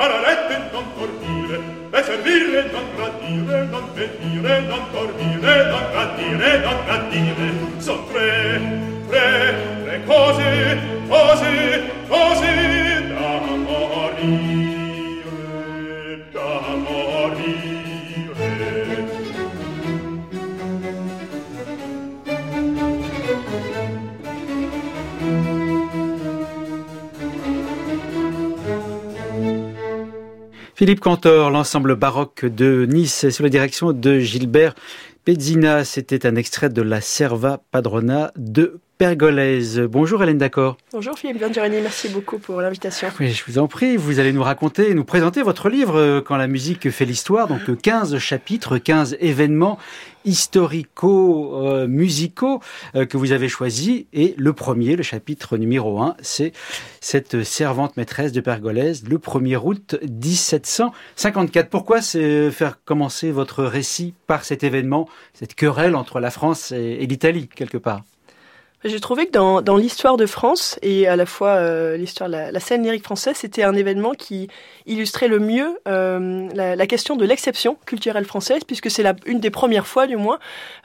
sararette non dormire. E servire non tradire non venire non dormire non tradire non tradire son tre tre tre cose cose Philippe Cantor, l'ensemble baroque de Nice, sous la direction de Gilbert Pezzina. C'était un extrait de la Serva Padrona de Pergolèse. Bonjour Hélène D'accord. Bonjour Philippe Venturini, merci beaucoup pour l'invitation. Oui, je vous en prie, vous allez nous raconter, nous présenter votre livre euh, Quand la musique fait l'histoire, donc euh, 15 chapitres, 15 événements historico-musicaux euh, que vous avez choisis. Et le premier, le chapitre numéro 1, c'est cette servante maîtresse de Pergolèse, le 1er août 1754. Pourquoi c'est faire commencer votre récit par cet événement, cette querelle entre la France et, et l'Italie, quelque part? J'ai trouvé que dans, l'histoire de France et à la fois euh, l'histoire la, scène lyrique française, c'était un événement qui illustrait le mieux euh, la, question de l'exception culturelle française, puisque c'est une des premières fois, du moins,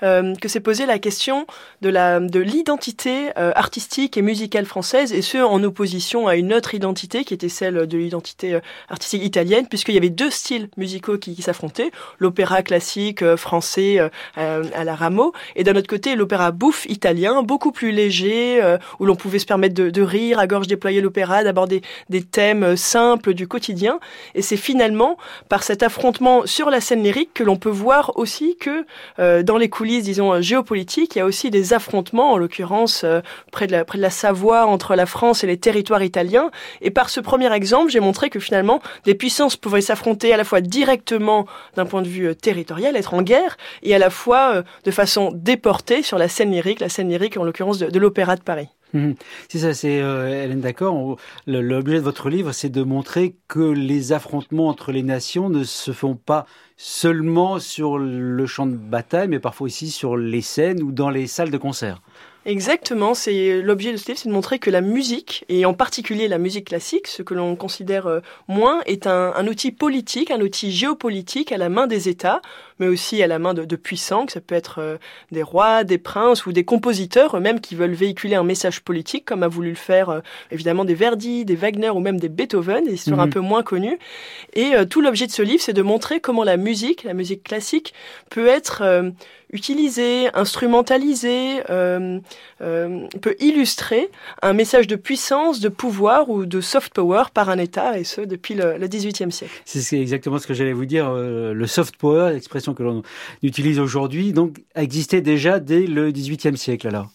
euh, que s'est posée la question de l'identité artistique et musicale française, et ce en opposition à une autre identité qui était celle de l'identité artistique italienne, puisqu'il y avait deux styles musicaux qui, s'affrontaient l'opéra classique français à la Rameau, et d'un autre côté l'opéra bouffe italien, beaucoup plus léger, euh, où l'on pouvait se permettre de, rire à gorge déployée l'opéra, d'aborder des thèmes simples du quotidien. Et c'est finalement par cet affrontement sur la scène lyrique que l'on peut voir aussi que euh, dans les coulisses, disons, géopolitiques, il y a aussi des affrontements, en l'occurrence euh, près, de la, près de la Savoie, entre la France et les territoires italiens. Et par ce premier exemple, j'ai montré que finalement, des puissances pouvaient s'affronter à la fois directement d'un point de vue territorial, être en guerre, et à la fois de façon déportée sur la scène lyrique, la scène lyrique en l'occurrence de, l'Opéra de Paris. Mhm. C'est ça, c'est euh, Hélène d'accord. L'objet de votre livre, c'est de montrer que les affrontements entre les nations ne se font pas seulement sur le champ de bataille, mais parfois aussi sur les scènes ou dans les salles de concert. Exactement, c'est l'objet de ce livre, c'est de montrer que la musique, et en particulier la musique classique, ce que l'on considère euh, moins, est un, un outil politique, un outil géopolitique à la main des États, mais aussi à la main de, de puissants, que ça peut être euh, des rois, des princes ou des compositeurs eux-mêmes qui veulent véhiculer un message politique, comme a voulu le faire euh, évidemment des Verdi, des Wagner ou même des Beethoven, des histoires Mhm. un peu moins connues. Et euh, tout l'objet de ce livre, c'est de montrer comment la musique, la musique classique, peut être euh, utilisée, instrumentalisée, euh, euh, peut illustrer un message de puissance, de pouvoir ou de soft power par un État, et ce depuis le, XVIIIe siècle. C'est c'est exactement ce que j'allais vous dire. euh, le soft power, l'expression que l'on utilise aujourd'hui, donc existait déjà dès le XVIIIe siècle alors.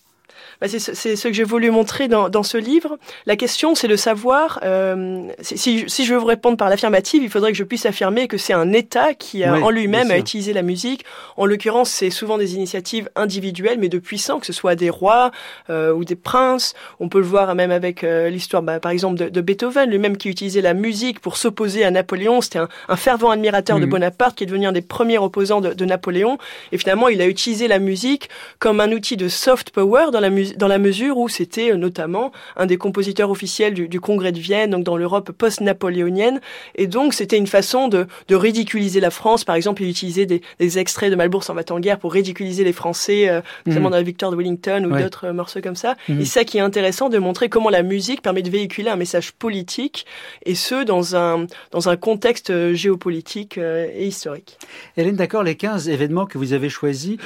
Bah, c'est ce que j'ai voulu montrer dans, dans ce livre. La question, c'est de savoir, euh, si- je veux vous répondre par l'affirmative, il faudrait que je puisse affirmer que c'est un État qui, a, en lui-même, a utilisé la musique. En l'occurrence, c'est souvent des initiatives individuelles, mais de puissants, que ce soit des rois euh, ou des princes. On peut le voir même avec euh, l'histoire, bah, par exemple, de, de Beethoven, lui-même qui utilisait la musique pour s'opposer à Napoléon. C'était un, un fervent admirateur de Mhm. Bonaparte, qui est devenu un des premiers opposants de, de Napoléon. Et finalement, il a utilisé la musique comme un outil de soft power dans la, dans la mesure où c'était euh, notamment un des compositeurs officiels du, du Congrès de Vienne, donc dans l'Europe post-napoléonienne. Et donc, c'était une façon de, de ridiculiser la France. Par exemple, il utilisait des, des extraits de Malbourg s'en va en guerre pour ridiculiser les Français, euh, notamment Mhm. dans la victoire de Wellington ou Ouais. d'autres euh, morceaux comme ça. Mhm. Et ça qui est intéressant de montrer comment la musique permet de véhiculer un message politique, et ce, dans un, dans un contexte géopolitique euh, et historique. Hélène, d'accord, les 15 événements que vous avez choisis,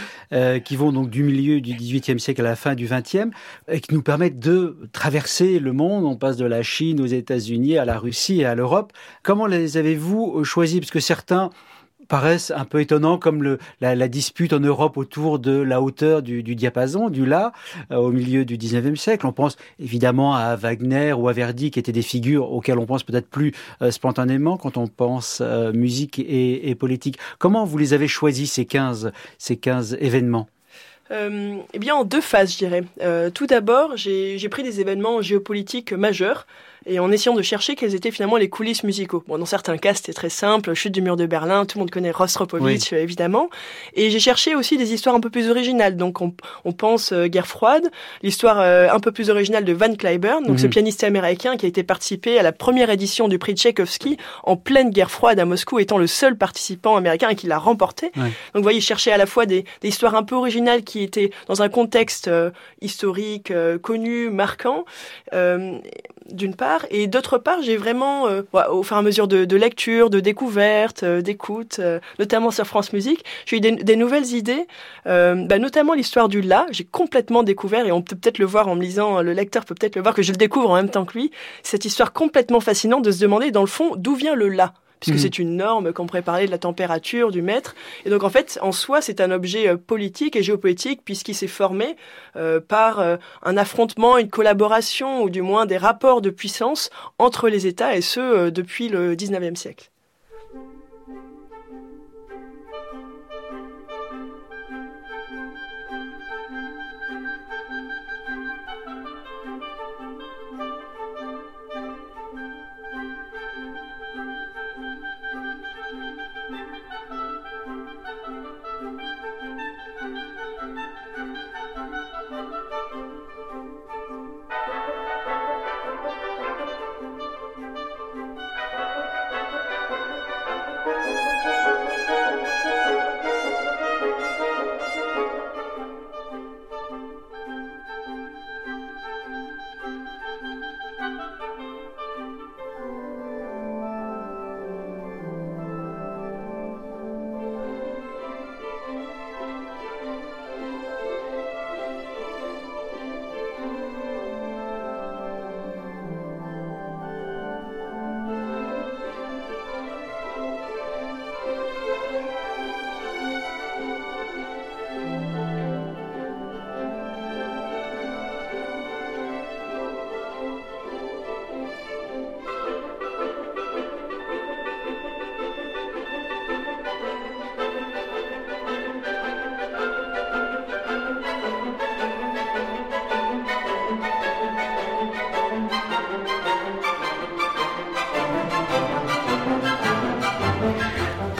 qui vont donc du milieu du XVIIIe siècle à la fin du XXe, et qui nous permettent de traverser le monde. On passe de la Chine aux États-Unis, à la Russie et à l'Europe. Comment les avez-vous choisis? Parce que certains paraissent un peu étonnants, comme la, dispute en Europe autour de la hauteur du, diapason, du La, euh, au milieu du 19e siècle. On pense évidemment à Wagner ou à Verdi, qui étaient des figures auxquelles on pense peut-être plus euh, spontanément quand on pense euh, musique et, et, politique. Comment vous les avez choisis, ces 15, ces 15 événements? Euh, eh bien, en deux phases, je dirais. Euh, tout d'abord, j'ai pris des événements géopolitiques majeurs et en essayant de chercher quelles étaient finalement les coulisses musicaux. Bon, dans certains cas, c'était très simple, chute du mur de Berlin, tout le monde connaît Rostropovitch, euh, évidemment. Et j'ai cherché aussi des histoires un peu plus originales. Donc, on, on pense euh, guerre froide, l'histoire euh, un peu plus originale de Van Cliburn, donc ce mhm. pianiste américain qui a été participé à la première édition du prix Tchaïkovski en pleine guerre froide à Moscou, étant le seul participant américain et qui l'a remporté. Donc, vous voyez, chercher à la fois des, des, histoires un peu originales qui étaient dans un contexte historique connu, marquant, d'une part, et d'autre part, j'ai vraiment, euh, au fur et à mesure de, de lecture, de découverte, euh, d'écoute, euh, notamment sur France Musique, j'ai eu des, nouvelles idées, bah, notamment l'histoire du La. J'ai complètement découvert, et on peut peut-être le voir en me lisant, le lecteur peut peut-être le voir que je le découvre en même temps que lui, cette histoire complètement fascinante de se demander, dans le fond, d'où vient le La puisque mhm. c'est une norme qu'on pourrait parler de la température, du mètre. Et donc en fait, en soi, c'est un objet euh, politique et géopolitique puisqu'il s'est formé euh, par euh, un affrontement, une collaboration ou du moins des rapports de puissance entre les États et ce depuis le 19e siècle.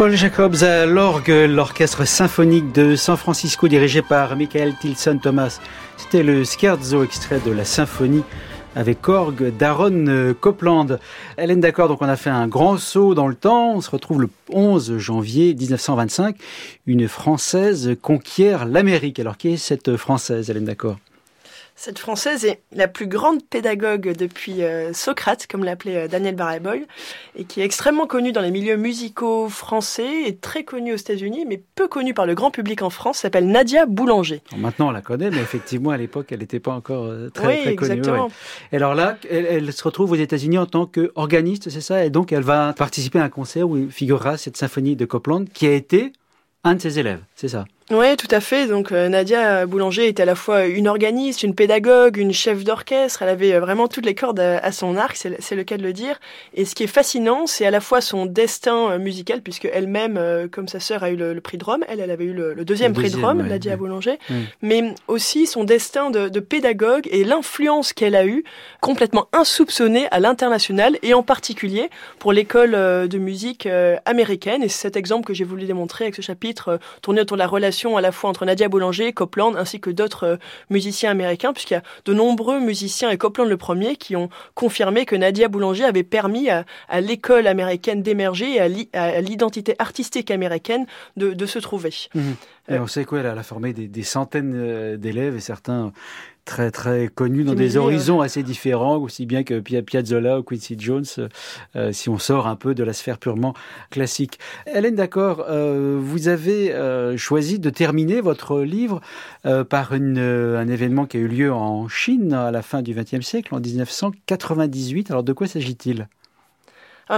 Paul Jacobs à l'orgue, l'orchestre symphonique de San Francisco dirigé par Michael Tilson Thomas. C'était le scherzo extrait de la symphonie avec orgue d'Aaron Copland. Hélène d'accord, donc on a fait un grand saut dans le temps. On se retrouve le 11 janvier 1925. Une Française conquiert l'Amérique. Alors qui est cette Française, Hélène d'accord cette Française est la plus grande pédagogue depuis euh, Socrate, comme l'appelait euh, Daniel Barré-Boyle, et qui est extrêmement connue dans les milieux musicaux français et très connue aux États-Unis, mais peu connue par le grand public en France, s'appelle Nadia Boulanger. maintenant, on la connaît, mais effectivement, à l'époque, elle n'était pas encore euh, très, oui, très connue. Exactement. Et alors là, elle, se retrouve aux États-Unis en tant qu'organiste, c'est ça? Et donc, elle va participer à un concert où figurera cette symphonie de Copland, qui a été un de ses élèves, c'est ça oui, tout à fait. Donc euh, Nadia Boulanger était à la fois une organiste, une pédagogue, une chef d'orchestre. Elle avait euh, vraiment toutes les cordes à, son arc, c'est le cas de le dire. Et ce qui est fascinant, c'est à la fois son destin euh, musical, puisque elle-même, comme sa sœur, a eu le, prix de Rome. Elle, elle avait eu le, deuxième prix de Rome, Nadia Boulanger. Mais aussi son destin de, de pédagogue et l'influence qu'elle a eue, complètement insoupçonnée à l'international et en particulier pour l'école de musique américaine. Et c'est cet exemple que j'ai voulu démontrer avec ce chapitre tourné de la relation à la fois entre Nadia Boulanger, Copland, ainsi que d'autres euh, musiciens américains, puisqu'il y a de nombreux musiciens, et Copland le premier, qui ont confirmé que Nadia Boulanger avait permis à, l'école américaine d'émerger et à l'identité artistique américaine de, se trouver. Mmh. Et on sait quoi, elle a formé des, des centaines euh, d'élèves et certains très très connu dans des horizons assez différents, aussi bien que Piazzolla ou Quincy Jones, euh, si on sort un peu de la sphère purement classique. Hélène, d'accord, euh, vous avez euh, choisi de terminer votre livre par une, un événement qui a eu lieu en Chine à la fin du XXe siècle, en 1998. Alors de quoi s'agit-il?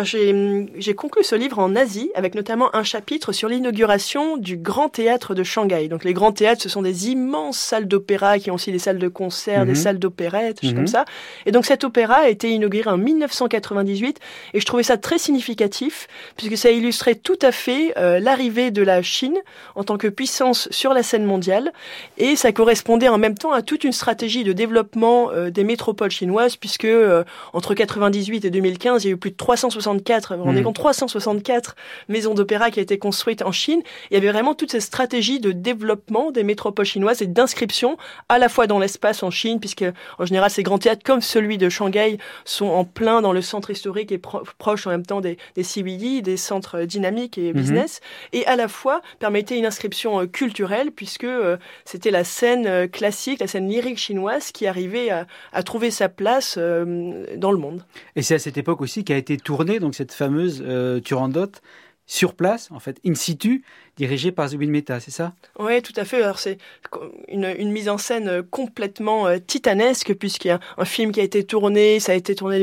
J'ai conclu ce livre en Asie avec notamment un chapitre sur l'inauguration du Grand Théâtre de Shanghai. Donc les grands théâtres, ce sont des immenses salles d'opéra qui ont aussi des salles de concert, des mhm. salles d'opérette, choses comme mhm. ça. Et donc cet opéra a été inauguré en 1998 et je trouvais ça très significatif puisque ça illustrait tout à fait euh, l'arrivée de la Chine en tant que puissance sur la scène mondiale et ça correspondait en même temps à toute une stratégie de développement euh, des métropoles chinoises puisque euh, entre 98 et 2015, il y a eu plus de 300 364, on est compte 364 maisons d'opéra qui a été construites en Chine. Il y avait vraiment toute cette stratégie de développement des métropoles chinoises et d'inscription à la fois dans l'espace en Chine, puisque en général ces grands théâtres comme celui de Shanghai sont en plein dans le centre historique et proche en même temps des, des CBD, des centres dynamiques et mhm. business, et à la fois permettait une inscription euh, culturelle puisque euh, c'était la scène euh, classique, la scène lyrique chinoise qui arrivait à, à trouver sa place dans le monde. Et c'est à cette époque aussi qu'a été donc cette fameuse euh, Turandot, sur place, en fait, in situ, dirigé par Zubin Mehta, c'est ça? Oui, tout à fait. Alors c'est une, une, mise en scène euh, complètement euh, titanesque puisqu'il y a un film qui a été tourné, ça a été tourné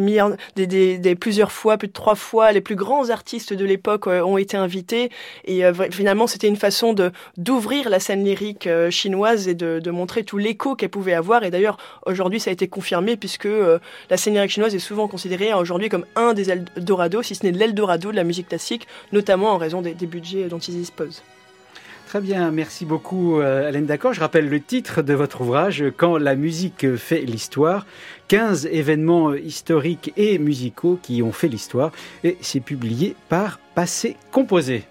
des, des, des, plusieurs fois, plus de trois fois. Les plus grands artistes de l'époque euh, ont été invités et finalement c'était une façon d'ouvrir la scène lyrique chinoise et de, de montrer tout l'écho qu'elle pouvait avoir. Et d'ailleurs aujourd'hui ça a été confirmé puisque la scène lyrique chinoise est souvent considérée aujourd'hui comme un des Eldorado, si ce n'est l'Eldorado de la musique classique, notamment en raison des, des budgets dont ils disposent. Très bien, merci beaucoup euh, Alain D'accord. Je rappelle le titre de votre ouvrage, Quand la musique fait l'histoire. 15 événements historiques et musicaux qui ont fait l'histoire et c'est publié par Passé Composé.